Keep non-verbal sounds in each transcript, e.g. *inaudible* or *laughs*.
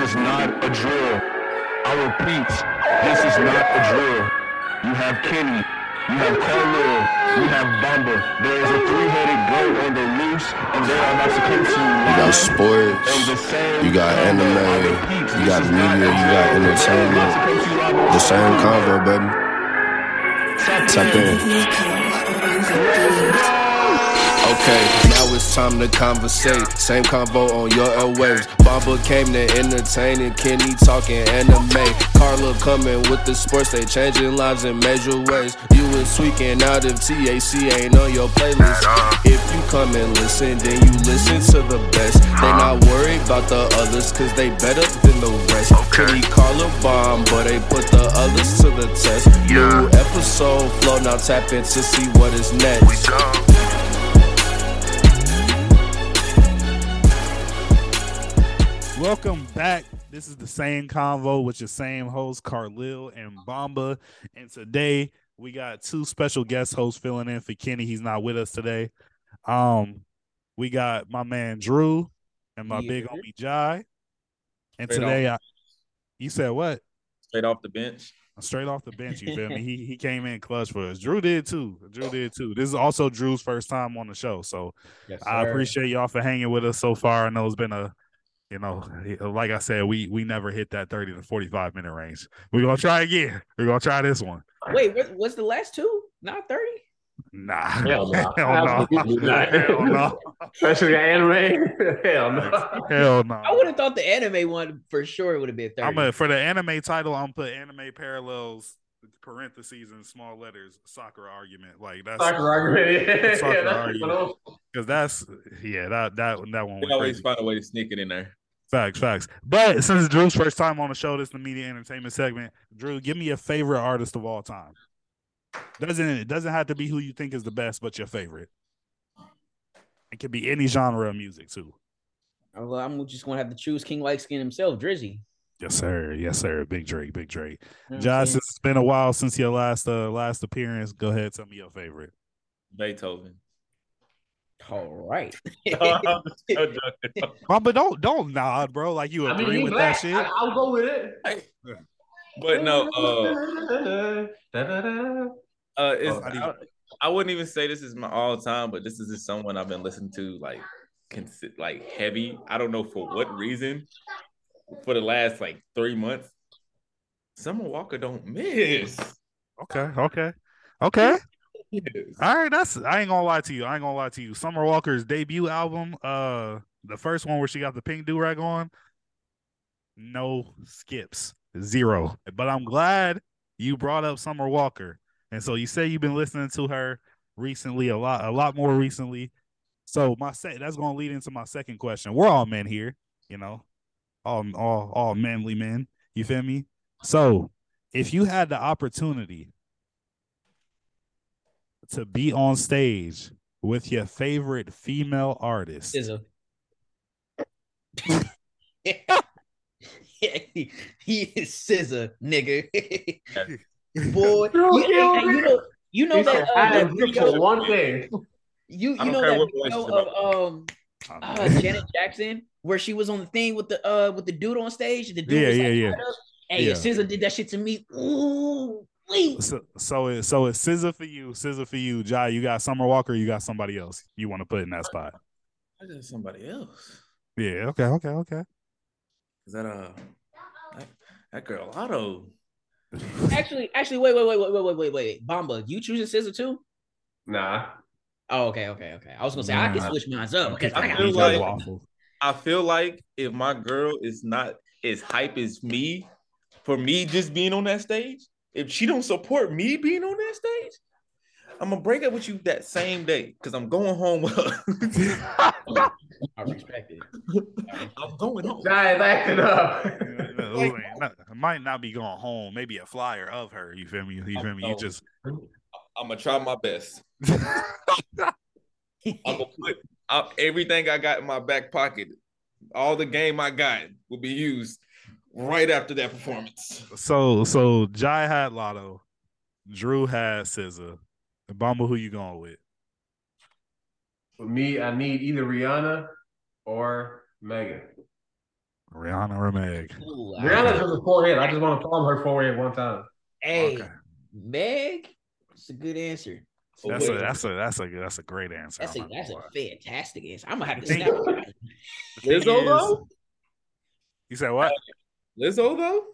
This is not a drill. I repeat, this is not a drill. You have Kenny, you have Carlil, you have Bamba. There is a three-headed goat on the loose, and they are about to come to. You got sports, you got anime, you got media, you got entertainment. The same convo, baby. Tap in. Okay, it's time to conversate. Same convo on your airwaves. Bamba came to entertain and Kenny talking anime. Carla coming with the sports, they changing lives in major ways. You was tweaking out if TAC ain't on your playlist. If you come and listen, then you listen to the best. They not worried about the others, cause they better than the rest. Kenny Carla bomb, but they put the others to the test. New episode flow, now tap in to see what is next. Welcome back. This is the same convo with your same host, Carlil and Bamba. And today we got two special guest hosts filling in for Kenny. He's not with us today. Um, we got my man Drew and my Yeah. big homie Jai. And Straight today I, you said what? straight off the bench. Straight off the bench, you feel me? He he *laughs* came in clutch for us. Drew did too. Drew did too. This is also Drew's first time on the show, so Yes, I appreciate y'all for hanging with us so far. I know it's been a, you know, *laughs* like I said, we we never hit that thirty to forty five minute range. We're gonna try again. We're gonna try this one. Wait, what, what's the last two? Not 30? Nah, Hell *laughs* no. hell no, Absolutely not. *laughs* hell no, Especially anime. Hell no. hell no. I would have thought the anime one for sure would have been 30. I'm a, for the anime title. I'm put anime parallels parentheses and small letters soccer argument like that's Soccer argument. Yeah, Soccer yeah, that's argument. one of those. because that's yeah that that that one They always crazy. find a way to sneak it in there. Facts, facts. But since it's Drew's first time on the show, this is the media entertainment segment. Drew, give me a favorite artist of all time. Doesn't it doesn't have to be who you think is the best, but your favorite. It could be any genre of music too. Oh, well, I'm just going to have to choose King White Skin himself, Drizzy. Yes, sir. Yes, sir. Big Drake, Big Drake. You know what I'm Josh, it's been a while since your last uh last appearance, go ahead, tell me your favorite. Beethoven. All right. *laughs* *laughs* I'm so *laughs* joking. Mom, but don't don't nod, bro. Like you I agree mean, with black. that shit. I, I'll go with it. but no, uh, uh, it's, Oh, I, I wouldn't even say this is my all time, but this is just someone I've been listening to like, consi- like heavy. I don't know for what reason. For the last like three months, Summer Walker don't miss. Okay, okay, okay. All right, that's I ain't gonna lie to you. I ain't gonna lie to you. Summer Walker's debut album, uh, the first one where she got the pink do rag on, no skips, zero. But I'm glad you brought up Summer Walker, and so you say you've been listening to her recently, a lot, a lot more recently. So my say that's gonna lead into my second question. We're all men here, you know, all all all manly men. You feel me? So if you had the opportunity to be on stage with your favorite female artist. SZA. he, *laughs* he is SZA, nigga. Boy, *laughs* Bro, you, kill hey, me. you know, you know that uh, I that video, one thing. you you know that what video of um uh, Janet Jackson where she was on the thing with the uh with the dude on stage. The dude Yeah, was yeah, like, yeah. Hey, Yeah. yeah. SZA did that shit to me. Ooh, wait. So so it so it's SZA for you, SZA for you, Jai. You got Summer Walker, you got somebody else you want to put in that spot. I got somebody else. Yeah, okay, okay, okay. Is that uh that, that girl Otto? *laughs* Actually, actually, wait, wait, wait, wait, wait, wait, wait, wait. Bamba, you choosing SZA too? Nah. Oh, okay, okay, okay. I was gonna say I can switch mine up because I I got feel Pizza like- waffle. I feel like if my girl is not as hype as me for me just being on that stage, if she don't support me being on that stage, I'm gonna break up with you that same day because I'm going home with her. I respect it. I'm going home. Giants acting up. Like- not- might not be going home. Maybe a flyer of her. You feel me? You feel me? You oh. just I'm gonna try my best. *laughs* I'm gonna put up everything I got in my back pocket. All the game I got will be used right after that performance. so so. Jai had Latto. Drew had SZA. Bamba, who you going with? For me, I need either Rihanna or Megan. Rihanna or Meg? Ooh, I- Rihanna's just a forehead. I just want to palm her forehead one time. Hey, Okay. Meg, it's a good answer. That's a that's a that's a that's a great answer. That's a that's a fantastic answer. I'm gonna have to Thank snap. it. The Lizzo though? You said what? Uh, Lizzo though?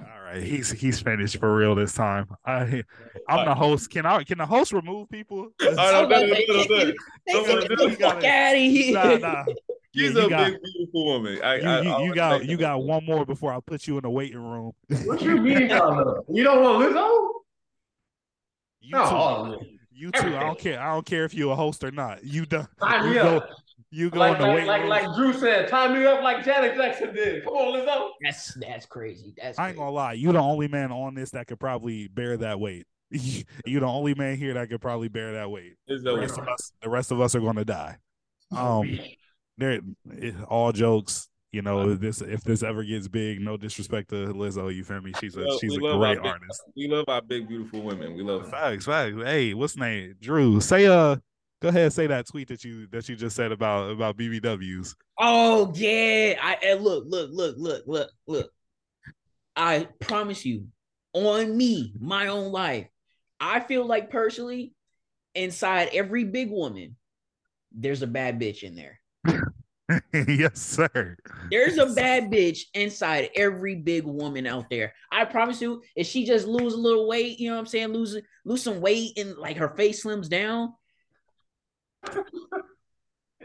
All right, he's he's finished for real this time. I I'm the host. Can I can the host remove people? *laughs* All right, I was no, about no, no, no, no. They Come said, on, get the fuck out of here. Nah, *laughs* nah. She's Yeah, a got- big, beautiful woman. I, You, I, you, I you got you her. got one more before I put you in the waiting room. What you mean, *laughs* Carlo? You don't want Lizzo? You Oh, too. You too. I don't care. I don't care if you're a host or not. You done. Sign You me go. Up. You go Like, in the like, waiting like, like Drew said, tie me up like Janet Jackson did. Come on, Lizzo. That's that's crazy. That's I ain't crazy. gonna lie. You the only man on this that could probably bear that weight. *laughs* you the only man here that could probably bear that weight. The rest of us, the rest of us are gonna die. Um, there. it- All jokes. You know, this if this ever gets big, no disrespect to Lizzo. You feel me? She's a Well, she's we a love our great big- artist. We love our big, beautiful women. We love them. Facts, facts. Hey, what's name? Drew. Say uh, go ahead. And say that tweet that you that you just said about about BBWs. Oh yeah. I and look, look, look, look, look, look. I promise you, on me, my own life, I feel like personally, inside every big woman, there's a bad bitch in there. *laughs* yes, sir. There's a bad bitch inside every big woman out there. I promise you, if she just lose a little weight, you know what I'm saying, lose lose some weight and like her face slims down.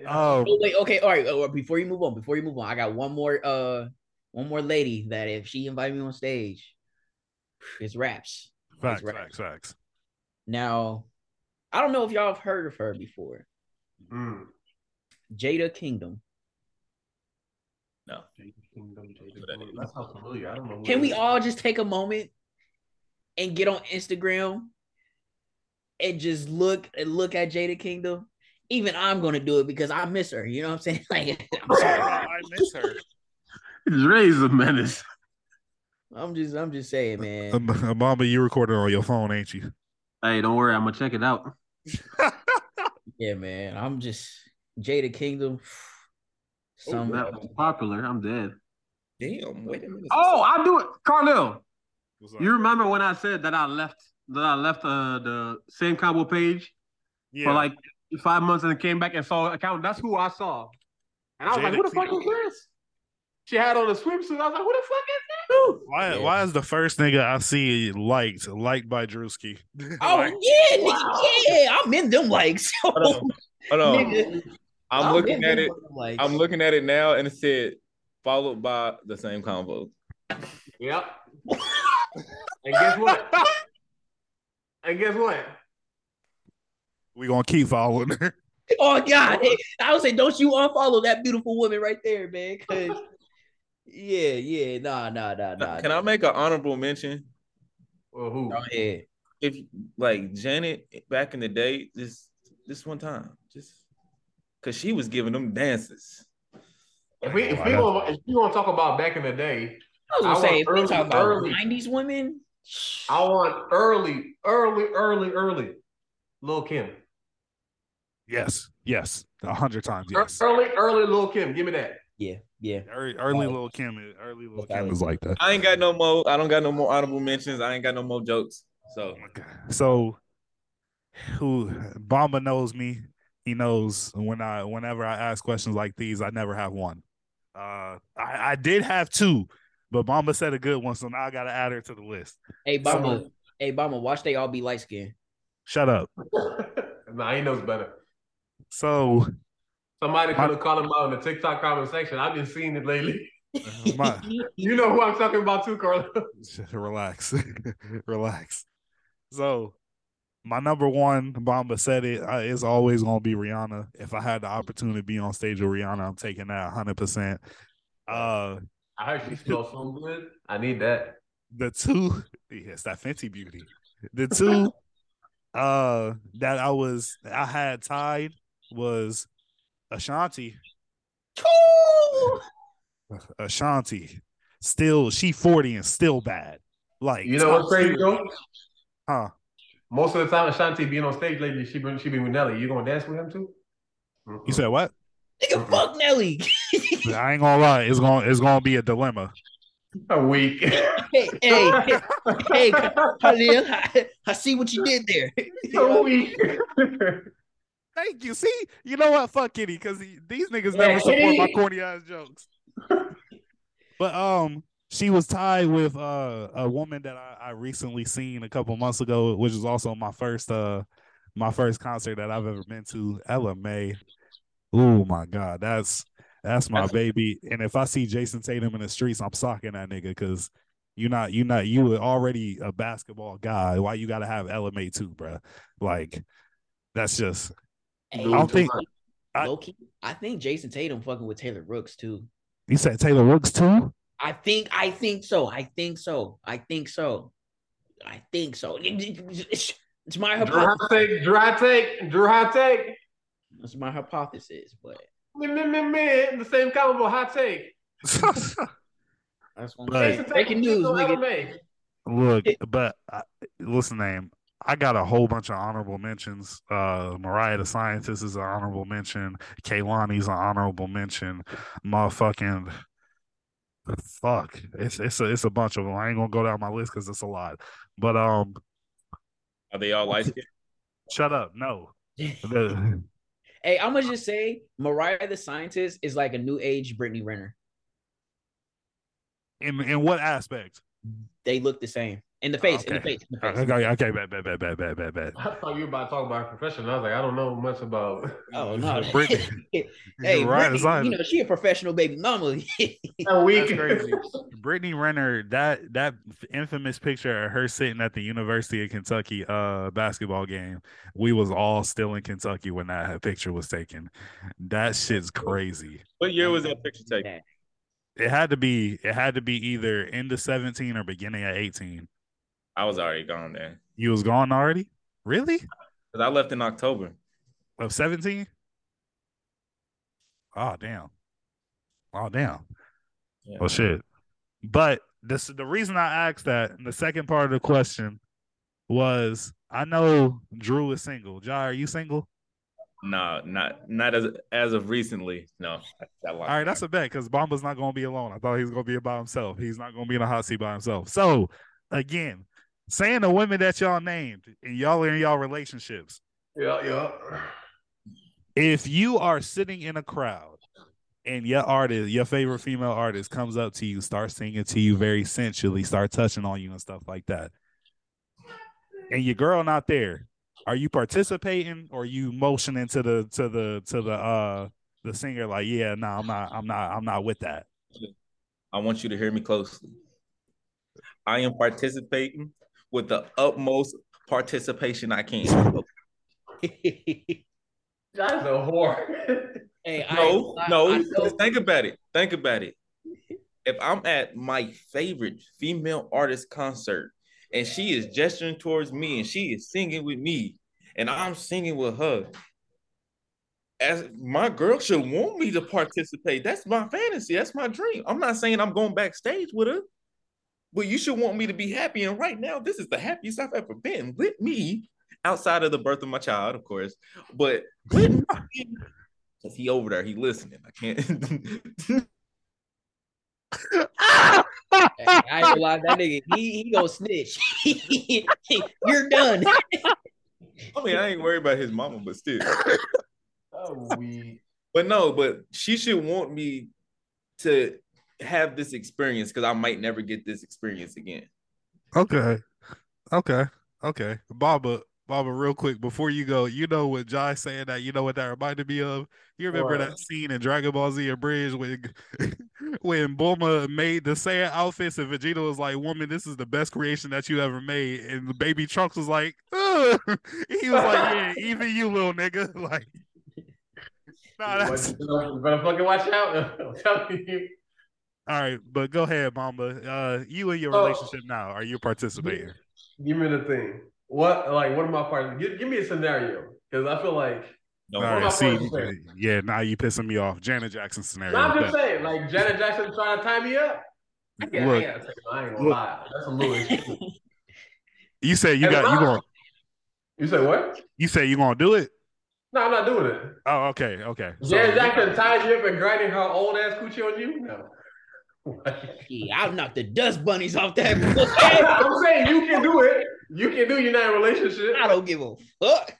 Oh, Oh, wait, okay, all right. oh, before you move on, before you move on, I got one more uh one more lady that if she invite me on stage, it's raps. facts, right. facts, facts. Now, I don't know if y'all have heard of her before. Mm. Jada Kingdom. No. That sounds familiar. I don't know. Can we all just take a moment and get on Instagram and just look and look at Jada Kingdom? Even I'm gonna do it because I miss her. You know what I'm saying? *laughs* Like, I'm sorry. *laughs* I miss her. Dre's a menace. I'm just, I'm just saying, man. Mama, you recording on your phone, ain't you? Hey, don't worry. I'm gonna check it out. *laughs* Yeah, man. I'm just Jada Kingdom. *sighs* Some That was popular. I'm dead. Damn, wait a minute. Oh, I do it, Carlil. You remember when I said that I left that I left uh, the same convo page yeah. for like five months and then came back and saw account? That's who I saw. And I was like, who the fuck is this? She had on a swimsuit. I was like, who the fuck is that? why? Yeah. Why is the first nigga I see liked liked by Drewski? *laughs* Oh Like, yeah, nigga, yeah. I'm in them likes. *laughs* Hold on. Hold on. Nigga, I'm I'm looking at it. likes. I'm looking at it now, and it said followed by the same convo. Yep. *laughs* and guess what? and guess what? We gonna keep following her. *laughs* Oh God, I would say, don't you unfollow that beautiful woman right there, man? Because yeah, yeah, nah, nah, nah, nah. Can I make an honorable mention? Well, who? Go ahead. If like Janet back in the day, just this one time, just because she was giving them dances. If we if we want if we want to talk about back in the day, I was gonna I say, want if we early- talk about early. '90s women, I want early, early, early, early. Lil Kim. Yes, yes, a hundred times yes. Early, early Lil Kim. Give me that. yeah, yeah. Early, early Oh. little Kim, early little Kim is like that. I ain't got no more. I don't got no more honorable mentions. I ain't got no more jokes. So So, who Bamba knows me. He knows when I whenever I ask questions like these, I never have one. Uh, I, I did have two, but Bamba said a good one, so now I gotta add her to the list. Hey, Bama. Hey, Bama. Watch they all be light skinned. Shut up. *laughs* nah, he knows better. So Somebody could have called him out in the TikTok comment section. I've been seeing it lately. my, *laughs* You know who I'm talking about too, Carlo. *laughs* relax, *laughs* relax. So my number one, Bamba said it, uh, is always gonna be Rihanna. If I had the opportunity to be on stage with Rihanna, I'm taking that 100. percent Uh, I heard she smells so good. I need that. the two, yes, that Fenty Beauty. The two, uh, that I was I had tied was Ashanti. *laughs* Ashanti, still she 40 and still bad. Like You know what's crazy though? Huh? Most of the time, Ashanti being on stage lately, she been she been with Nelly. You gonna dance with him too? You said what? Nigga, fuck Nelly. I ain't gonna lie, it's gonna it's gonna be a dilemma. a week. *laughs* hey, hey, hey, Khalil, I, I see what you did there. a *laughs* week. Thank you. See, you know what? Fuck Kitty, because these niggas never support my *laughs* corny ass jokes. but um, she was tied with uh a woman that I, I recently seen a couple months ago, which is also my first uh my first concert that I've ever been to. Ella Mai. Oh my god, that's that's my baby. And if I see Jayson Tatum in the streets, I'm socking that nigga because you're not you not you were already a basketball guy. Why you gotta have Ella Mai too, bro? Like that's just I don't think I- low key, I think Jayson Tatum fucking with Taylor Rooks too. you said Taylor Rooks too. I think, I think so. I think so. I think so. I think so. *laughs* It's my Drew hot hypothesis. take. Drew hot take. Drew hot take. It's my hypothesis, but Man, man, man, man. The same convo. Hot take. that's *laughs* one Right. Jason breaking Tatum, news, nigga. Look, but uh, I, listen, name. I got a whole bunch of honorable mentions. Uh, Mariah the Scientist is an honorable mention. Kehlani's an honorable mention. Motherfucking fuck, it's it's a it's a bunch of them. I ain't gonna go down my list because it's a lot. But um, Are they all light skinned? shut up. No, *laughs* Hey, I'm gonna just say Mariah the Scientist is like a new age Brittany Renner. in in what aspect? They look the same in the face, in the Okay. face, in the face. Okay, okay, bad, bad, bad, bad, bad, bad, bad. I thought you were about to talk about her profession. I was like, I don't know much about. Oh *laughs* no, *laughs* Brittany- *laughs* hey, Brittany, you know she a professional baby mama. A week. That's crazy. Brittany Renner, that that infamous picture of her sitting at the University of Kentucky uh basketball game. We was all still in Kentucky when that picture was taken. That shit's crazy. What year was that picture taken? It had to be it had to be either into 17 or beginning at 18. I was already gone then. You was gone already? Really? because I left in October. Of 17? Oh damn. Oh damn. Yeah. Well, shit. But this the reason I asked that. And the second part of the question was I know Drew is single. Jai, are you single? No, not not as as of recently. No. All right, that's a bet because Bomba's not going to be alone. I thought he was going to be by himself. He's not going to be in a hot seat by himself. So, again, saying the women that y'all named and y'all are in y'all relationships, Yeah, yeah. if you are sitting in a crowd and your artist, your favorite female artist comes up to you, start singing to you very sensually, start touching on you and stuff like that, and your girl not there, are you participating or you motioning to the to the to the uh the singer like, yeah, no, I'm not, I'm not, I'm not with that. I want you to hear me closely. I am participating with the utmost participation I can. *laughs* That's a whore. hey, No, I- no. I know- just think about it. Think about it. If I'm at my favorite female artist concert and she is gesturing towards me and she is singing with me and I'm singing with her, as my girl should want me to participate. That's my fantasy. That's my dream. I'm not saying I'm going backstage with her, but you should want me to be happy. And right now, this is the happiest I've ever been with me, outside of the birth of my child, of course. But with me, because he over there, he listening. I can't. I ain't gonna lie, that nigga, he he gonna snitch. *laughs* You're done. I mean, I ain't worried about his mama, but still. *laughs* Oh, we. But no, but she should want me to have this experience because I might never get this experience again. Okay. Okay. Okay. Baba, Baba, real quick before you go, you know what Jai saying that, you know what that reminded me of? You remember What? that scene in Dragon Ball Z Abridged when *laughs* when Bulma made the Saiyan outfits and Vegeta was like, Woman, this is the best creation that you ever made. And the baby Trunks was like, *laughs* Ugh. He was like, Yeah, even you little nigga. *laughs* Like Nah, that's You better, you better fucking watch out. I'm telling you. All right, but go ahead, Mama. Uh you and your Oh. relationship now, are you participating? Give me the thing. What like what are my parts? Give, give me a scenario because I feel like No, All right, see, supposed to say? yeah, now you pissing me off. Janet Jackson scenario. No, I'm just Bet. saying, like Janet Jackson trying to tie me up. I can't, Look. I can't take it. I ain't gonna Look. lie. That's a little *laughs* extreme. You say you And got you mine- going You say what? you say you gonna do it? No, I'm not doing it. Oh, okay, okay. So- Janet Jackson ties you up and grinding her old ass coochie on you? No. Yeah, I'll knock the dust bunnies off that. *laughs* I'm saying you can do it. You can do. You're not in relationship. I don't give a fuck.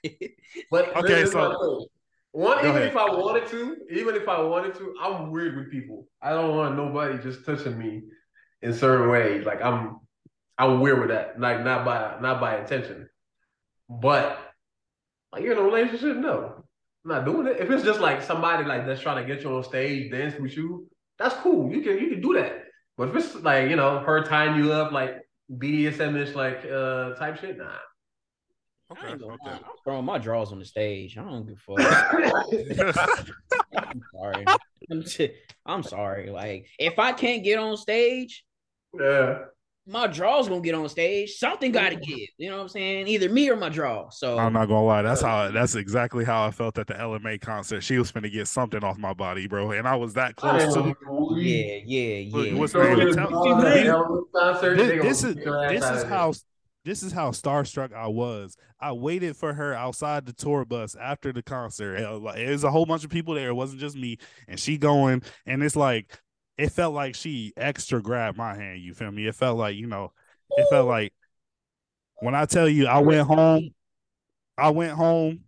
But Okay, so- one, even ahead. if I wanted to, even if I wanted to, I'm weird with people. I don't want nobody just touching me in certain ways. Like I'm, I'm weird with that. Like not by not by intention, but like you're in a relationship. No, I'm not doing it. If it's just like somebody like that's trying to get you on stage, dance with you, that's cool. You can you can do that. But if it's like you know her tying you up like BDSM-ish like uh type shit, nah. Okay, ain't gonna lie, okay. I'm throwing my drawers on the stage. I don't give a fuck. *laughs* I'm sorry. I'm, t- *laughs* I'm sorry. Like, if I can't get on stage, yeah. My draw's gonna get on stage. Something got to give. You know what I'm saying? Either me or my draw. So I'm not gonna lie. That's how. That's exactly how I felt at the Ella Mai concert. She was finna get something off my body, bro, and I was that close to. yeah, yeah, yeah. what's So name? this- Tell- this- Elvis concert, they This, is kick your ass this is how this is how starstruck I was. I waited for her outside the tour bus after the concert. It was it was a whole bunch of people there. It wasn't just me, and she going, and it's like it felt like she extra grabbed my hand. You feel me? It felt like you know, it felt like when I tell you I went home, I went home.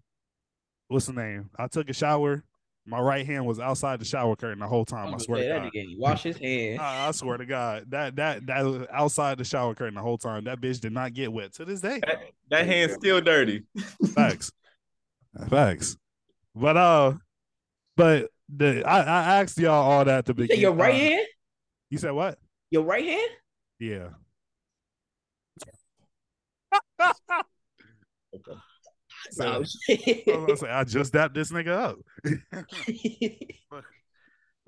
What's the name? I took a shower. My right hand was outside the shower curtain the whole time. I swear gonna God. that. Wash his hands. *laughs* I, I swear to God, that that that was outside the shower curtain the whole time. That bitch did not get wet to this day. That, that hand's still dirty. Facts, facts. But uh, but the I, I asked y'all all that to You begin. say your right uh, hand? You said what? Your right hand? Yeah. *laughs* So. *laughs* I, was gonna say, I just dapped this nigga up. *laughs*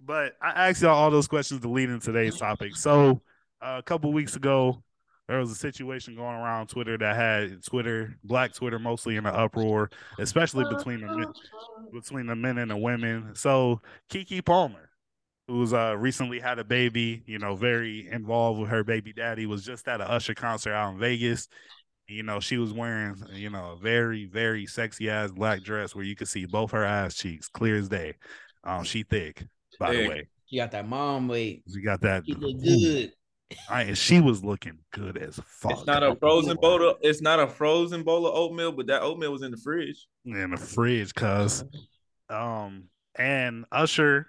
But I asked y'all all those questions to lead into today's topic. So uh, a couple weeks ago, there was a situation going around Twitter that had Twitter, Black Twitter, mostly in an uproar, especially between the men, between the men and the women. So Keke Palmer, who's uh, recently had a baby, you know, very involved with her baby daddy, was just at a Usher concert out in Vegas. You know, she was wearing, you know, a very, very sexy ass black dress where you could see both her ass cheeks, clear as day. Um, she thick, by the way. you got that mom weight. She got that. She look good. I, she was looking good as fuck. It's not a frozen bowl. Of, it's not a frozen bowl of oatmeal, but that oatmeal was in the fridge. in the fridge, cuz. Um, and Usher,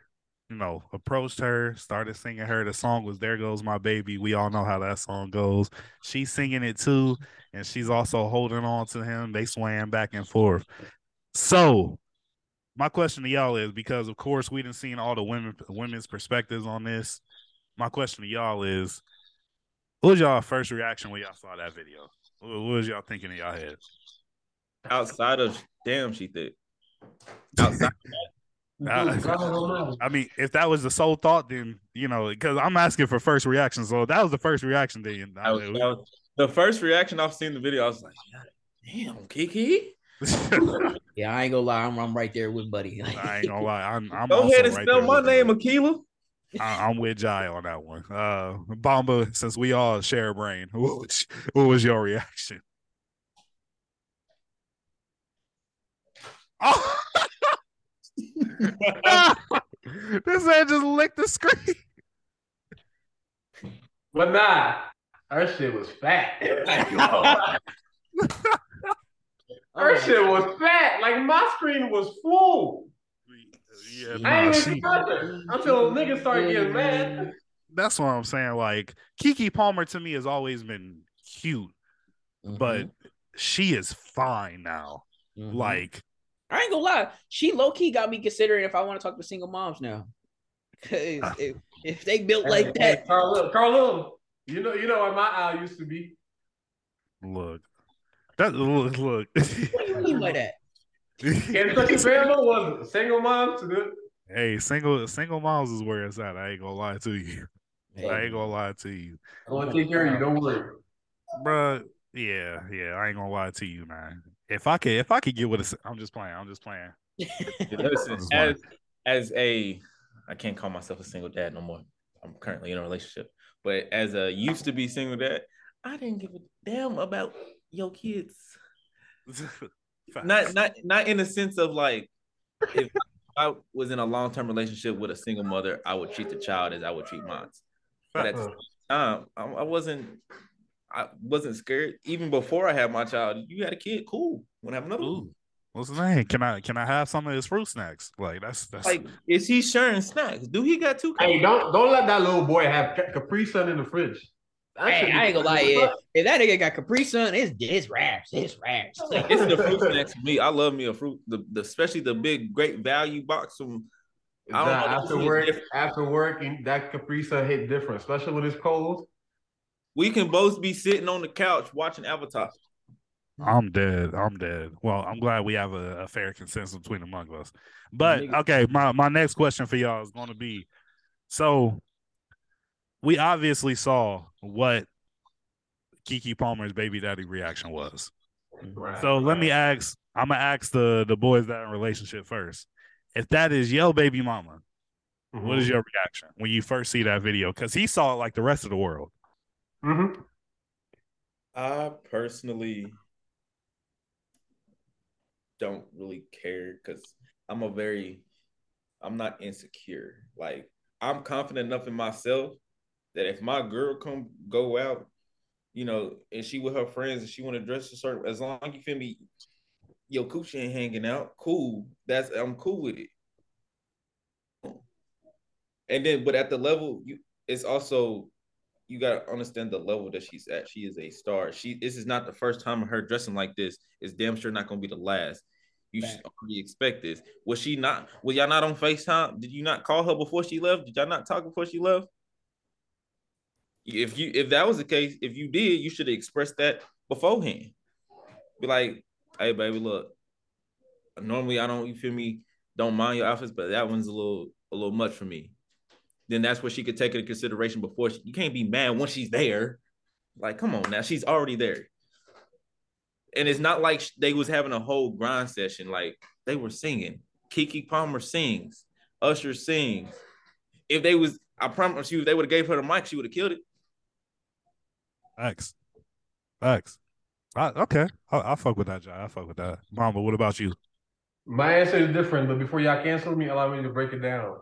you know, approached her, started singing her. The song was "There Goes My Baby." We all know how that song goes. She's singing it too, and she's also holding on to him. They swam back and forth. So, my question to y'all is because, of course, we didn't see all the women women's perspectives on this. My question to y'all is, what was y'all first reaction when y'all saw that video? What what was y'all thinking in y'all head? Outside of damn, she thick. Outside, *laughs* Uh, I mean, if that was the sole thought, then you know, because I'm asking for first reaction. So if that was the first reaction. Then that was- that was- the first reaction I've seen the video, I was like, damn, Keke. *laughs* Yeah, I ain't gonna lie. I'm, I'm right there with Buddy. I ain't gonna lie. I'm, I'm Go also ahead and right spell my with name, you. Aquila. I, I'm with Jai on that one. Uh, Bomba, since we all share a brain, *laughs* what was, what was your reaction? Oh! *laughs* this man just licked the screen. But nah, her shit was fat. *laughs* her shit was fat. Like my screen was full. Yeah, I ain't she, even nothing until niggas start getting mad. that's what I'm saying. Like Keke Palmer to me has always been cute, but she is fine now. Mhm. Like I ain't gonna lie, she low key got me considering if I want to talk to single moms now. Ah. if, if they built like that, Carl Lil, Carl you know, you know where my eye used to be. look, that look look. what do you mean by that? Kentucky Bama was it? single moms. Good. hey, single single moms is where it's at. I ain't gonna lie to you. I ain't gonna lie to you, I'm gonna take care of you. Don't worry. Bruh, Yeah, yeah. I ain't gonna lie to you, man. If I could, if I could get with a, I'm just playing. I'm just playing. *laughs* Listen, as as a, I can't call myself a single dad no more. I'm currently in a relationship, but as a used to be single dad, I didn't give a damn about your kids. *laughs* Not not not in the sense of like, if I was in a long term relationship with a single mother, I would treat the child as I would treat mine. But at the same time, I, I wasn't. I wasn't scared even before I had my child. You had a kid, cool. Want to have another? Ooh, what's his name? Can I can I have some of his fruit snacks? Like that's that's Like, is he sharing snacks? Do he got two? Hey, don't don't let that little boy have Ca- Capri Sun in the fridge. That Hey, I ain't gonna lie. If, if that nigga got Capri Sun, it's it's raps. It's raps. It's the fruit snacks for me. I love me a fruit, the, the especially the big great value box from. I don't know, after this work, different. after work, and that Capri Sun hit different, especially when it's cold. We can both be sitting on the couch watching Avatar. I'm dead. I'm dead. Well, I'm glad we have a, a fair consensus between among us. But okay, my, my next question for y'all is going to be so we obviously saw what Keke Palmer's baby daddy reaction was. Right. So let me ask, I'm gonna ask the the boys that are in relationship first. If that is your baby mama, what is your reaction when you first see that video? Because he saw it like the rest of the world. Mm-hmm. I personally don't really care because I'm a very, I'm not insecure. Like I'm confident enough in myself that if my girl come go out, you know, and she with her friends and she want to dress a certain, as long as you feel me, your coochie ain't hanging out, cool. That's I'm cool with it. And then, but at the level, you it's also you gotta understand the level that she's at. She is a star. She this is not the first time of her dressing like this. It's damn sure not gonna be the last. You should already expect this. Was she not? Was y'all not on Facetime? Did you not call her before she left? Did y'all not talk before she left? If you if that was the case, if you did, you should have expressed that beforehand. Be like, hey baby, look. Normally I don't, you feel me, don't mind your outfits, but that one's a little a little much for me then that's what she could take into consideration before she, you can't be mad once she's there. Like, come on now, she's already there. And it's not like they was having a whole grind session. Like they were singing. Keke Palmer sings. Usher sings. If they was, I promise you, if they would have gave her the mic, she would have killed it. X. X. Okay. I, I fuck with that, John. I fuck with that. Mama, what about you? My answer is different, but before y'all cancel me, allow me to break it down.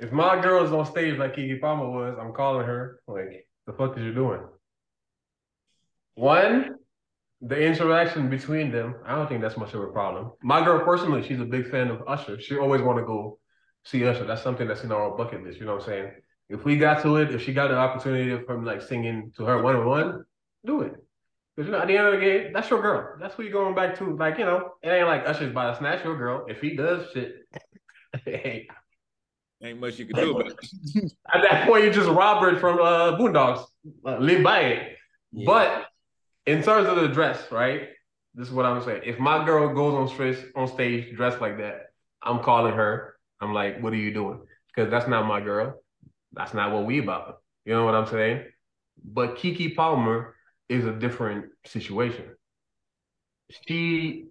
if my girl is on stage like Keke Palmer was, I'm calling her like, "The fuck is you doing?" One, the interaction between them, I don't think that's much of a problem. My girl personally, she's a big fan of Usher. She always want to go see Usher. That's something that's in our bucket list. You know what I'm saying? If we got to it, if she got an opportunity from like singing to her one on one, do it. Because you know, at the end of the day, that's your girl. That's who you're going back to. Like, you know, it ain't like Usher's by to snatch your girl. If he does shit, *laughs* hey, Ain't much you can do about it. *laughs* at that point, you just robbed Robert from uh, Boondocks. Uh, live by it. But in terms of the dress, right? This is what I'm saying. If my girl goes on stage, on stage dressed like that, I'm calling her. I'm like, what are you doing? Because that's not my girl. That's not what we about. You know what I'm saying? But Keke Palmer is a different situation. She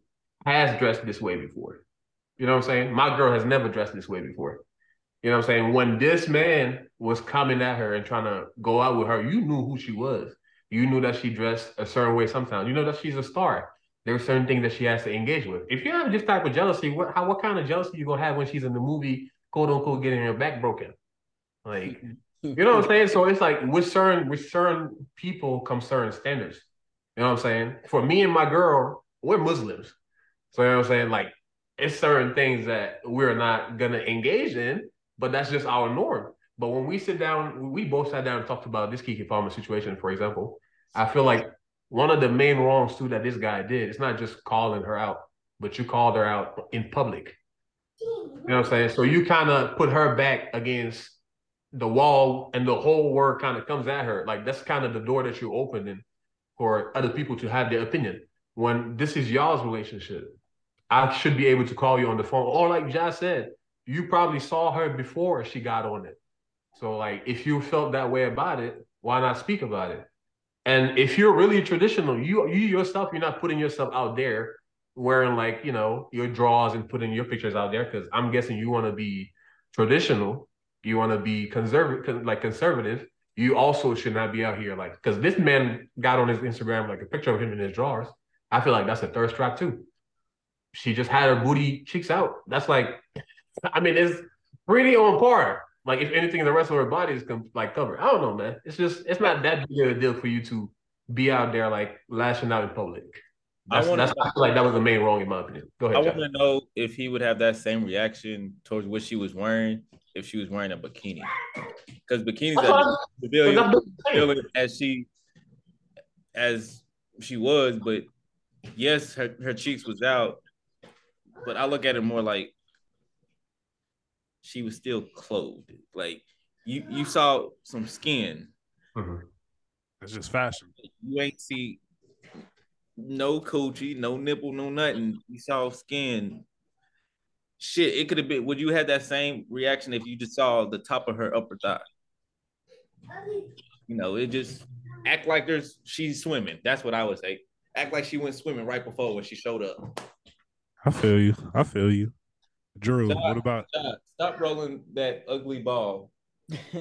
has dressed this way before. You know what I'm saying? My girl has never dressed this way before. You know what I'm saying? When this man was coming at her and trying to go out with her, you knew who she was. You knew that she dressed a certain way sometimes. You know that she's a star. There are certain things that she has to engage with. If you have this type of jealousy, what how what kind of jealousy you gonna have when she's in the movie, quote unquote, getting her back broken? Like, *laughs* you know what I'm saying? So it's like with certain with certain people come certain standards. You know what I'm saying? For me and my girl, we're Muslims. So you know what I'm saying? Like it's certain things that we're not gonna engage in, but that's just our norm. But when we sit down, we both sat down and talked about this Keke Palmer situation, for example. I feel like one of the main wrongs too that this guy did, it's not just calling her out, but you called her out in public. You know what I'm saying? So you kind of put her back against the wall and the whole world kind of comes at her. Like that's kind of the door that you opening for other people to have their opinion. When this is y'all's relationship, I should be able to call you on the phone. Or like Josh said, you probably saw her before she got on it. So like if you felt that way about it, why not speak about it? And if you're really traditional, you you yourself, you're not putting yourself out there wearing like, you know, your draws and putting your pictures out there because I'm guessing you want to be traditional, you want to be conservative like conservative. You also should not be out here like because this man got on his Instagram like a picture of him in his drawers. I feel like that's a thirst trap too. She just had her booty cheeks out. That's like, *laughs* I mean, it's pretty on par. Like if anything, the rest of her body is com- like covered. I don't know, man. It's just it's not that big of a deal for you to be out there like lashing out in public. That's, I wanna- that's I feel like that was the main wrong in my opinion. Go ahead. I want to know if he would have that same reaction towards what she was wearing if she was wearing a bikini, because bikinis are what civilian, that's what I'm saying. civilian as she as she was, but yes, her, her cheeks was out, but I look at it more like she was still clothed. Like you you saw some skin. Mhm. It's just fashion. You ain't see no coochie, no nipple, no nothing. You saw skin. Shit, it could have been. Would you have that same reaction if you just saw the top of her upper thigh? You know, it just act like there's she's swimming. That's what I would say. Act like she went swimming right before when she showed up. I feel you. I feel you. Drew, Stop. what about Stop, stop rolling that ugly ball. *laughs* all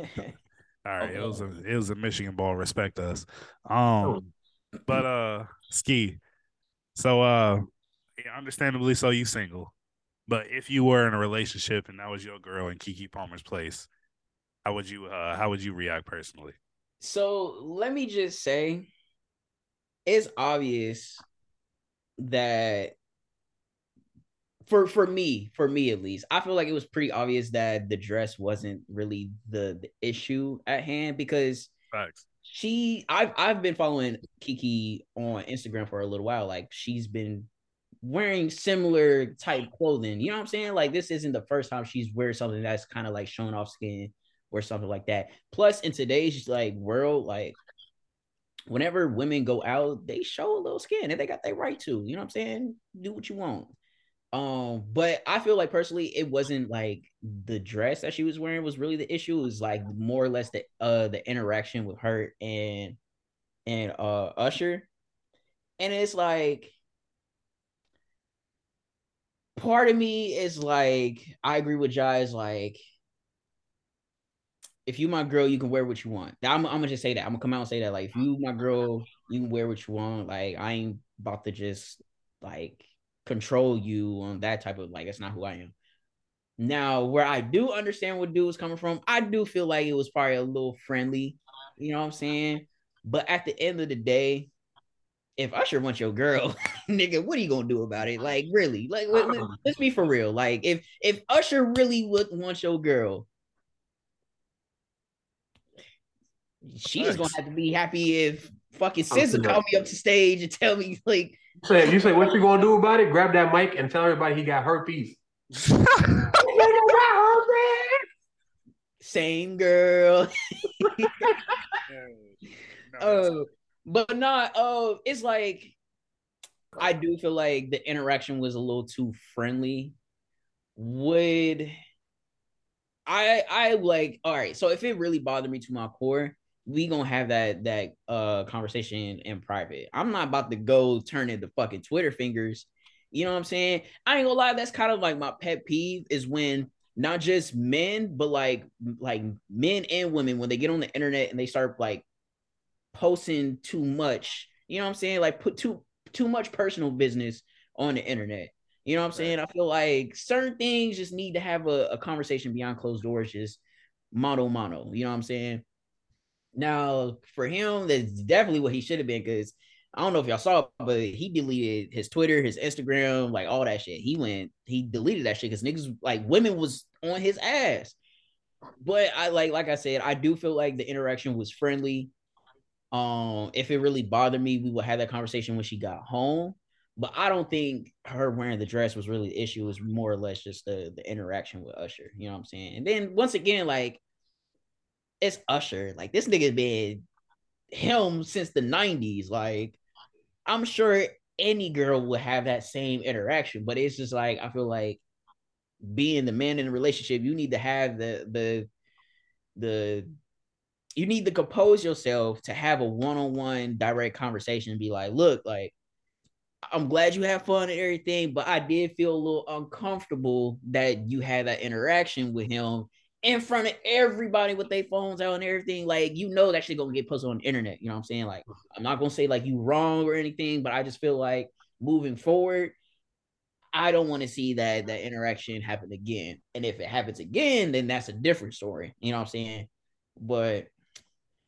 right, it was a it was a Michigan ball, respect us. Um but uh ski. So uh yeah, understandably so you single. But if you were in a relationship and that was your girl in Keke Palmer's place, how would you uh how would you react personally? So let me just say, it's obvious that for for me, for me at least, I feel like it was pretty obvious that the dress wasn't really the, the issue at hand because Facts. she I've I've been following Keke on Instagram for a little while. Like she's been wearing similar type clothing. You know what I'm saying? Like this isn't the first time she's wearing something that's kind of like showing off skin or something like that. Plus, in today's like world, like whenever women go out, they show a little skin and they got their right to. You know what I'm saying? Do what you want. Um, but I feel like personally, it wasn't like the dress that she was wearing was really the issue. It was like more or less the uh the interaction with her and and uh Usher. And it's like part of me is like, I agree with Jai is like if you my girl, you can wear what you want. I'm, I'm gonna just say that. I'm gonna come out and say that. Like, if you my girl, you can wear what you want. Like, I ain't about to just like control you on that type of like. That's not who I am. Now, where I do understand where dude was coming from, I do feel like it was probably a little friendly. You know what I'm saying? But at the end of the day, if Usher wants your girl, *laughs* nigga, what are you gonna do about it? Like, really? Like, let, let, let's be for real. Like, if if Usher really would want your girl, she's gonna have to be happy if fucking I'm SZA saying- call me up to stage and tell me like, Say, you say what you gonna do about it? Grab that mic and tell everybody he got herpes. *laughs* same girl. *laughs* Oh, but not. Oh, it's like I do feel like the interaction was a little too friendly. Would I? I like. All right. So if it really bothered me to my core, we gonna have that that uh conversation in private. I'm not about to go turn into fucking Twitter fingers. You know what I'm saying? I ain't gonna lie. That's kind of like my pet peeve is when not just men, but like like men and women when they get on the internet and they start like posting too much. You know what I'm saying? Like put too too much personal business on the internet. You know what I'm saying? I feel like certain things just need to have a, a conversation beyond closed doors, just mono mono. You know what I'm saying? Now, for him, that's definitely what he should have been because I don't know if y'all saw, but he deleted his Twitter, his Instagram, like all that shit. He went, he deleted that shit because niggas like women was on his ass. but I like like I said, I do feel like the interaction was friendly. Um, if it really bothered me, we would have that conversation when she got home. But I don't think her wearing the dress was really the issue. It was more or less just the the interaction with Usher. You know what I'm saying? And then once again, like it's Usher. Like this nigga been him since the 90s. Like I'm sure any girl would have that same interaction, but it's just like I feel like being the man in the relationship, you need to have the the the you need to compose yourself to have a one-on-one direct conversation and be like, look, like I'm glad you have fun and everything, but I did feel a little uncomfortable that you had that interaction with him in front of everybody with their phones out and everything. Like, you know, that shit gonna get posted on the internet. You know what I'm saying? Like, I'm not gonna say like you wrong or anything, but I just feel like moving forward, I don't want to see that that interaction happen again. And if it happens again, then that's a different story. You know what I'm saying? But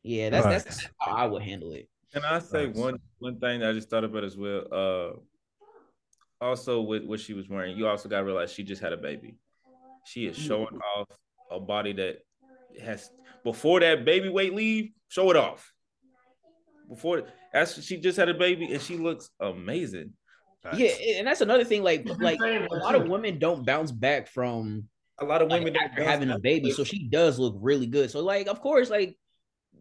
yeah, that's Right. that's how I would handle it. Can I say Facts. one one thing that I just thought about as well? Uh, also with what she was wearing, you also got to realize she just had a baby. She is showing off a body that has before that baby weight leave, show it off. Before as she just had a baby and she looks amazing. Yeah, and that's another thing. Like, like a lot of women don't bounce back from A lot of women don't after having a baby, so she does look really good. So, like, of course, like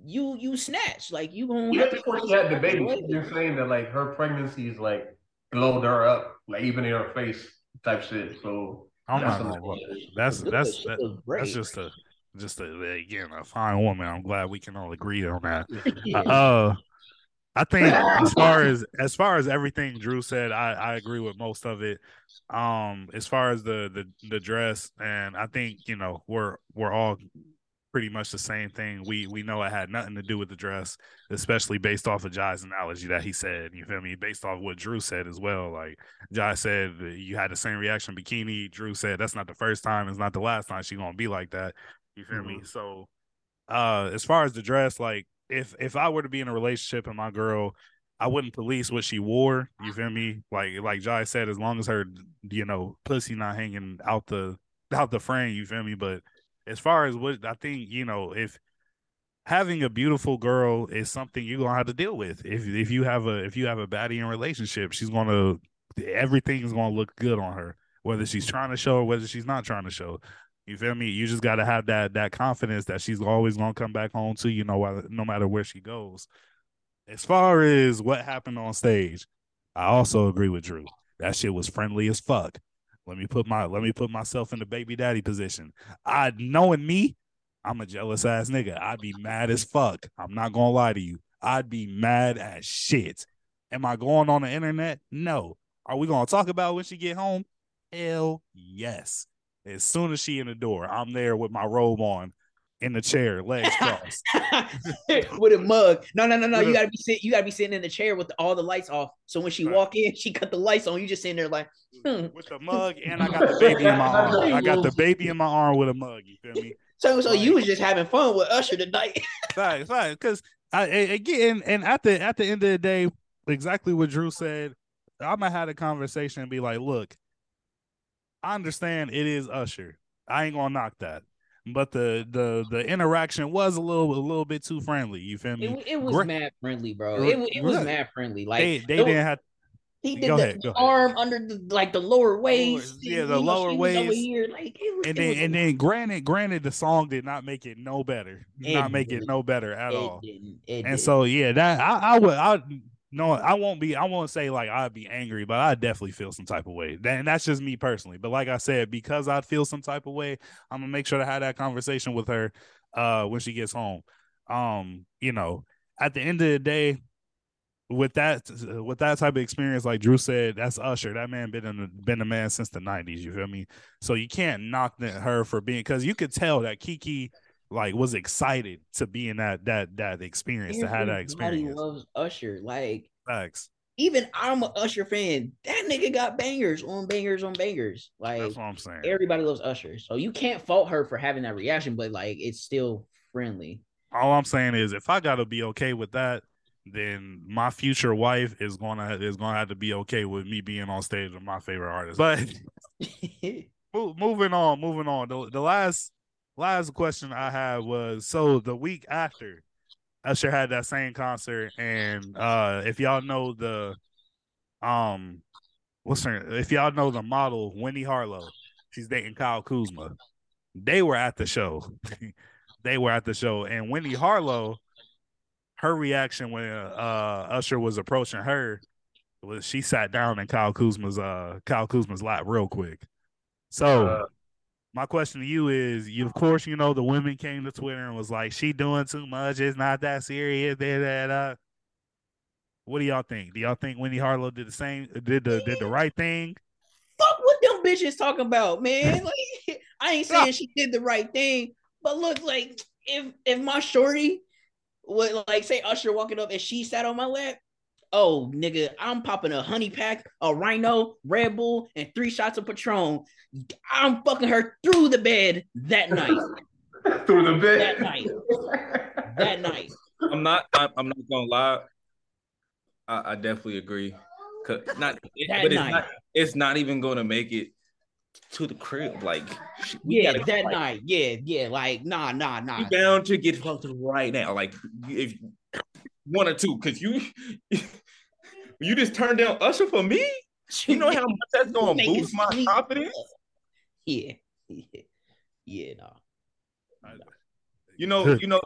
you you snatch, like you gonna Even have to before she had the baby, she's been saying that like her pregnancies like glowed her up, like even in her face type shit. So I'm That's not gonna. That's that's that, that's just a just a again a fine woman. I'm glad we can all agree on that. *laughs* Yeah. Uh, I think as far as as far as everything Drew said, I I agree with most of it. Um, as far as the the the dress, and I think you know we're we're all pretty much the same thing. We we know it had nothing to do with the dress, especially based off of Jai's analogy that he said. You feel me? Based off what Drew said as well. Like Jai said, you had the same reaction. Bikini. Drew said that's not the first time. It's not the last time she gonna be like that. You feel me? So, uh, as far as the dress, like if if I were to be in a relationship and my girl, I wouldn't police what she wore. You feel me? Like like Jai said, as long as her you know pussy not hanging out the out the frame. You feel me? But as far as what I think, you know, if having a beautiful girl is something you're gonna have to deal with. If if you have a if you have a baddie in relationship, she's gonna everything's gonna look good on her, whether she's mm-hmm. trying to show or whether she's not trying to show. You feel me? You just gotta have that that confidence that she's always gonna come back home to you, know, no matter where she goes. As far as what happened on stage, I also agree with Drew. That shit was friendly as fuck. Let me put my let me put myself in the baby daddy position. I knowing me, I'm a jealous ass nigga. I'd be mad as fuck. I'm not gonna lie to you. I'd be mad as shit. Am I going on the internet? No. Are we gonna talk about when she get home? Hell yes. As soon as she in the door, I'm there with my robe on, in the chair, legs crossed. *laughs* with a mug. No, no, no, no. You gotta be sit. You gotta be sitting in the chair with all the lights off. So when she Right. walk in, she cut the lights on. You just sitting there like, hmm. with the mug, and I got the baby in my *laughs* arm. I got the baby in my arm with a mug. You feel me? So, so you was just having fun with Usher tonight. *laughs* Right, right. Because I again, and at the at the end of the day, exactly what Drew said. I'm gonna have a conversation and be like, look, I understand it is Usher. I ain't gonna knock that. But the the the interaction was a little a little bit too friendly. You feel me? It, it was Great. mad friendly, bro. It, it was mad friendly. Like they they didn't have he did Go the, ahead, the ahead. arm under the like the lower waist. yeah, the lower was over here, like it was, and it then was and then granted granted the song did not make it no better. It not make it didn't. no better at it all. It And didn't. so yeah, that I, I would I no I won't be I won't say like I'd be angry, but I definitely feel some type of way. And that's just me personally. But like I said, because I feel some type of way, I'm gonna make sure to have that conversation with her uh when she gets home. Um, you know, at the end of the day, with that with that type of experience, like Drew said, that's Usher. That man been in been a man since the '90s. You feel me? So you can't knock her for being because you could tell that Keke like was excited to be in that that that experience to have that experience. Everybody experience. loves Usher. Like Facts. even I'm a Usher fan. That nigga got bangers on bangers on bangers. Like That's what I'm saying. everybody loves Usher. So you can't fault her for having that reaction, but like it's still friendly. All I'm saying is, if I gotta be okay with that, then my future wife is gonna is gonna have to be okay with me being on stage with my favorite artist. But *laughs* moving on, moving on. The, the last last question I had was so the week after Usher had that same concert, and uh if y'all know the um what's her if y'all know the model Wendy Harlow, she's dating Kyle Kuzma. They were at the show. *laughs* they were at the show, and Wendy Harlow, her reaction when uh Usher was approaching her was she sat down in Kyle Kuzma's uh Kyle Kuzma's lap real quick. So Uh, my question to you is you of course you know the women came to Twitter and was like, she doing too much, it's not that serious, da, da, da. What do y'all think? Do y'all think Wendy Harlow did the same did the did the right thing? Fuck what them bitches talking about, man. *laughs* Like, I ain't saying she did the right thing, but look, like if if my shorty would like say Usher walking up and she sat on my lap, oh nigga, I'm popping a honey pack, a rhino, Red Bull, and three shots of Patron. I'm fucking her through the bed that night. *laughs* through the bed. That night. That night. I'm not. I'm, I'm not gonna lie. I, I definitely agree. 'Cause Not, it- That but it's night. not. It's not even gonna make it to the crib. Like, we Yeah, gotta- that like, night. Yeah, yeah. Like, nah, nah, nah. You bound to get fucked right now. Like, if one or two, because you *laughs* you just turned down Usher for me. You know how much that's gonna boost my sweet. confidence. Yeah. Yeah, yeah nah. You know, you know,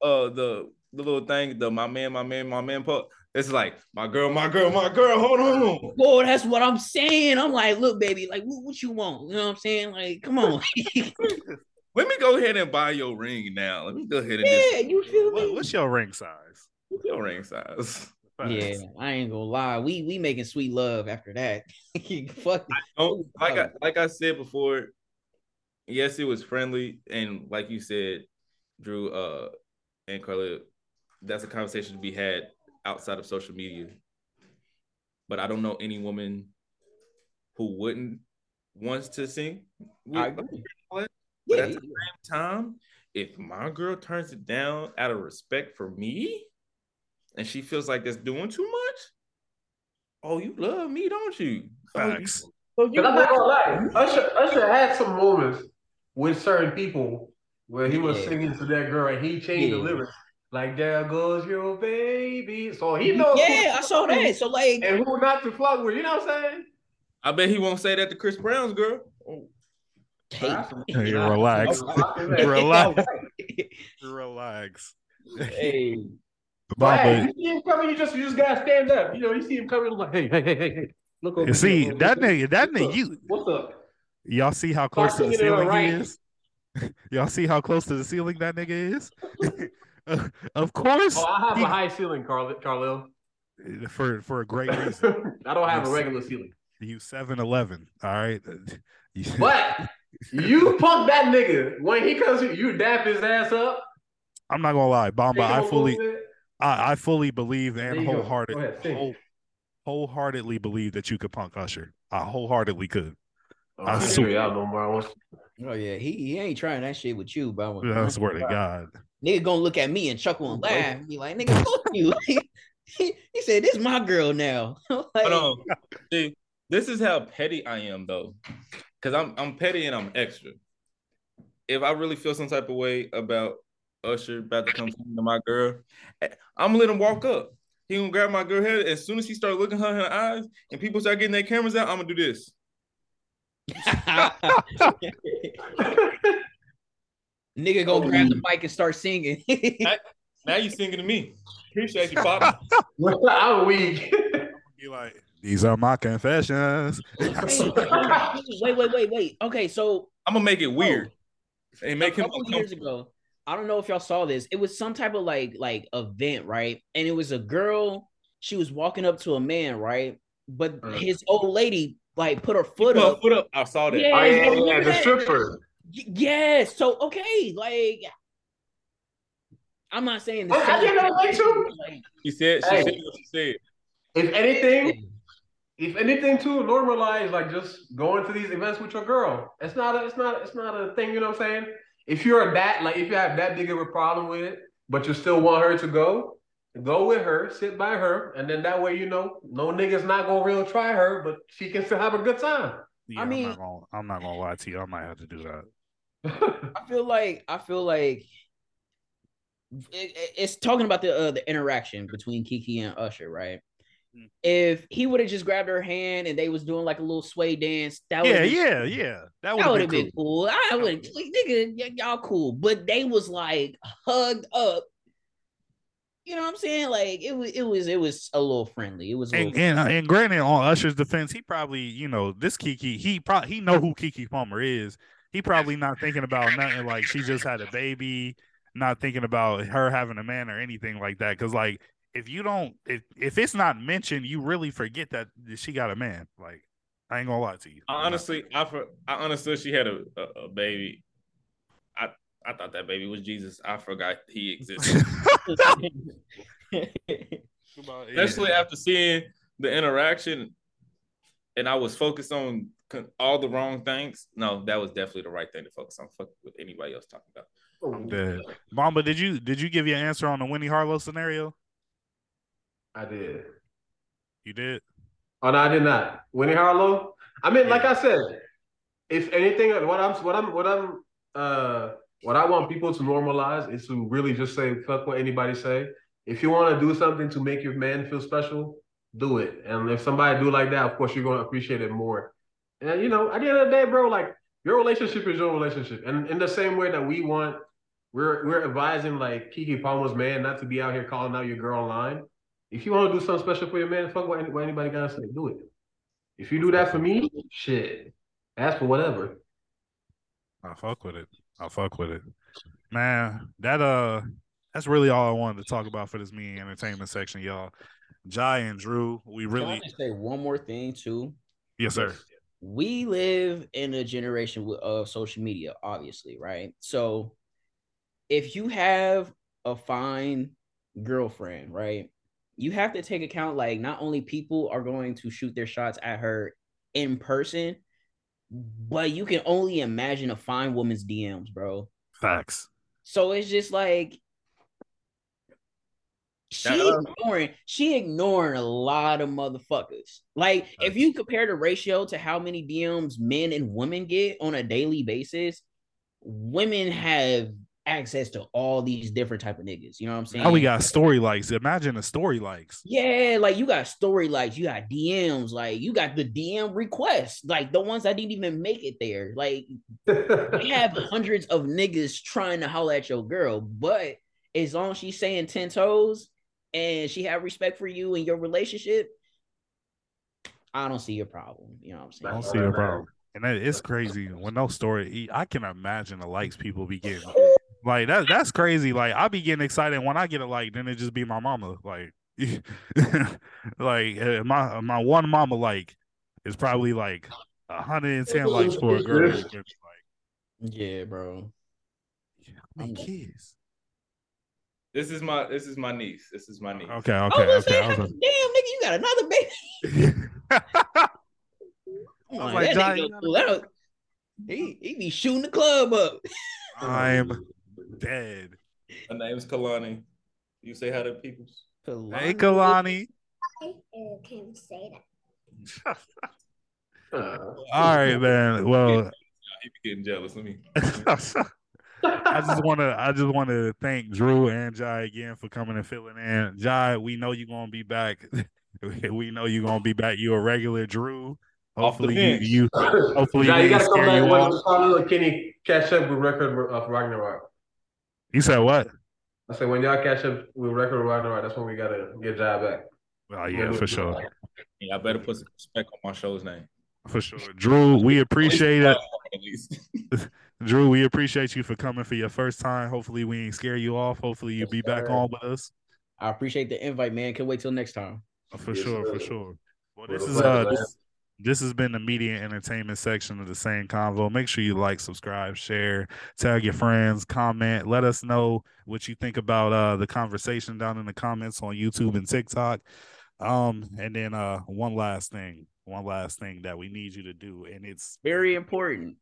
the, uh, the the little thing, the my man, my man, my man part. It's like my girl, my girl, my girl. Hold on. Boy, that's what I'm saying. I'm like, look, baby, like, what, what you want? You know what I'm saying? Like, come on. *laughs* *laughs* Let me go ahead and buy your ring now. Let me go ahead and yeah, just you feel What, me? what's your ring size? what's your ring size. Yeah, I ain't gonna lie. We we making sweet love after that. *laughs* Fuck. Don't like I like I said before. Yes, it was friendly, and like you said, Drew uh, and Carla, that's a conversation to be had outside of social media. But I don't know any woman who wouldn't wants to sing. with I agree. But Yeah, at the same time, if my girl turns it down out of respect for me, and she feels like that's doing too much, oh, you love me, don't you? Oh, Facts. So you But I'm not gonna lie, Usher, Usher had some moments with certain people where he was Yeah. singing to that girl and he changed the lyrics. Like there goes your baby. So he knows yeah, I saw that. So like, and who not to fuck with, you know what I'm saying? I bet he won't say that to Chris Brown's girl. Oh, hey, *laughs* *laughs* *laughs* Hey, relax. Hey, Relax. Relax. hey, Bamba, you see him coming, you just you just gotta stand up. You know, you see him coming like, hey, hey, hey, hey, hey. Look over You see here. that nigga, that nigga, you What's up? y'all see how close to the singing it ceiling right. he is? y'all see how close to the ceiling that nigga is? Uh, of course, Oh, I have he- a high ceiling, Carl Carlil. for for a great reason. I don't have a regular ceiling. You 7-Eleven, all right. You- But you punk that nigga when he comes, here, you dap his ass up. I'm not gonna lie, Bamba. take him I a fully. I, I fully believe and you go. wholehearted, Go ahead, whole, wholeheartedly believe that you could punk Usher. I wholeheartedly could. Oh, I I swear. swear y'all no more. I oh yeah, he, he ain't trying that shit with you, but I swear to God. nigga gonna look at me and chuckle and laugh and be like, nigga, fuck you. *laughs* he, he said, this is my girl now. *laughs* like, Hold on. See, this is how petty I am though. Cause I'm I'm petty and I'm extra. If I really feel some type of way about Usher about to come *laughs* to my girl, I'm gonna let him walk up. He gonna grab my girl head. As soon as he start looking her in the eyes and people start getting their cameras out, I'm gonna do this. *laughs* nigga Oh, gonna grab the mic and start singing. Now you singing to me. Appreciate you, Pop. *laughs* I'm weak. Be like, these are my confessions. *laughs* wait, wait, wait, wait. Okay, so I'm gonna make it weird and a make him couple years ago, I don't know if y'all saw this. It was some type of like like event, right? And it was a girl. She was walking up to a man, right? But Uh. his old lady like put her foot Put up. up, put up. I saw that. Yeah, Oh, yeah, yeah, yeah, the stripper. Y- Yes. So okay, like I'm not saying the I- I same did that way thing, too. like, She said she Hey. said what she said. If anything, if anything, too, normalize like just going to these events with your girl. It's not a, it's not, it's not a thing. You know what I'm saying? If you're that, like, if you have that big of a problem with it, but you still want her to go, go with her, sit by her, and then that way, you know, no niggas not gonna real try her, but she can still have a good time. Yeah, I I mean- am not gonna, I'm not gonna lie to you. I might have to do that. *laughs* I feel like I feel like it- it- it's talking about the uh, the interaction between Keke and Usher, right? If he would have just grabbed her hand and they was doing like a little sway dance, that would Yeah, yeah, yeah. That would have been cool. I would like, nigga, y- y'all cool, but they was like hugged up. You know what I'm saying? Like it was, it was, it was a little friendly. It was a And, little and uh, and granted, on Usher's defense, he probably, you know, this Keke, he probably he know who Keke Palmer is. He probably not thinking about nothing like she just had a baby, not thinking about her having a man or anything like that. Because like, if you don't, if if it's not mentioned, you really forget that she got a man. Like, I ain't gonna lie to you. I honestly, I for, I understood she had a, a, a baby. I I thought that baby was Jesus. I forgot he existed. *laughs* *laughs* Especially after seeing the interaction, and I was focused on all the wrong things. No, that was definitely the right thing to focus on. Fuck with anybody else talking about. I'm dead. Mamba, did you did you give your answer on the Winnie Harlow scenario? I did. You did. Oh no, I did not. Winnie Harlow. I mean, like I said, if anything, what I'm, what I'm, what I'm, uh, what I want people to normalize is to really just say fuck what anybody say. If you want to do something to make your man feel special, do it. And if somebody do like that, of course you're gonna appreciate it more. And you know, at the end of the day, bro, like your relationship is your relationship. And in the same way that we want, we're we're advising like Keke Palmer's man not to be out here calling out your girl online. If you want to do something special for your man, fuck what, what anybody gotta say, do it. If you do that for me, shit, ask for whatever. I fuck with it. I fuck with it. Man, that uh that's really all I wanted to talk about for this media entertainment section, y'all. Jai and Drew, we really I say one more thing too? yes, sir. we live in a generation of social media, obviously, right? So if you have a fine girlfriend, right, you have to take account like not only people are going to shoot their shots at her in person, but you can only imagine a fine woman's DMs, bro. Facts. So it's just like she Uh, ignoring she ignoring a lot of motherfuckers. Like if you compare the ratio to how many DMs men and women get on a daily basis, women have access to all these different type of niggas. You know what I'm saying? Now we got story likes. Imagine the story likes. Yeah, like you got story likes, you got DMs, like you got the DM requests, like the ones that didn't even make it there. Like *laughs* we have hundreds of niggas trying to holler at your girl, but as long as she's saying 10 toes and she have respect for you and your relationship, I don't see your problem. You know what I'm saying? I don't see a problem. And that it's crazy when no story. I can imagine the likes people be getting. Like that. That's crazy. Like I be getting excited when I get a like. Then it just be my mama. Like, *laughs* like uh, my my one mama like is probably like hundred and ten likes for a girl. It's gonna be Like, Yeah, bro. how many kids? This is my this is my niece. This is my niece. Okay, I okay, was okay. gonna I say, was damn, nigga, you got another baby. *laughs* I was Like, like, that nigga, that was- he, he be shooting the club up. I'm dead. Her name's Kalani. You say hi to people. Hey, Kalani. I uh, can say that. *laughs* Uh, All right, man. Well, *laughs* He be getting jealous. Let me. *laughs* I just want to I just want to thank Drew and Jai again for coming and filling in. Jai, we know you're gonna be back. we know you're gonna be back. You're a regular Drew. Hopefully you, bench. you hopefully now we you gotta come back you when off. Carlo Kenny catch up with record of Ragnarok. You said what? I said when y'all catch up with record of Ragnarok, that's when we gotta get Jai back. Oh yeah, for sure. Yeah, I better put some respect on my show's name. For sure. Drew, we appreciate it. *laughs* Drew, we appreciate you for coming for your first time. Hopefully we ain't scare you off. Hopefully you be back sir. on with us. I appreciate the invite, man. Can't wait till next time. For Yes, sure, for sure. Well, this is uh this, this has been the media entertainment section of the same convo. Make sure you like, subscribe, share, tag your friends, comment. Let us know what you think about uh the conversation down in the comments on YouTube and TikTok. Um, and then uh one last thing, one last thing that we need you to do, and it's Very important.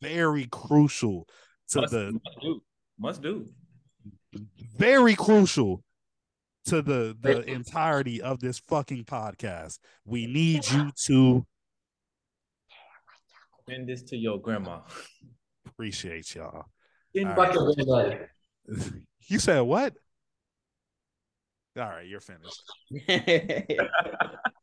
very crucial to Must, the must do. Must do. very crucial to the the entirety of this fucking podcast. We need you to Send this to your grandma. Appreciate y'all. Think All about right. *laughs* You said what? All right, you're finished. *laughs*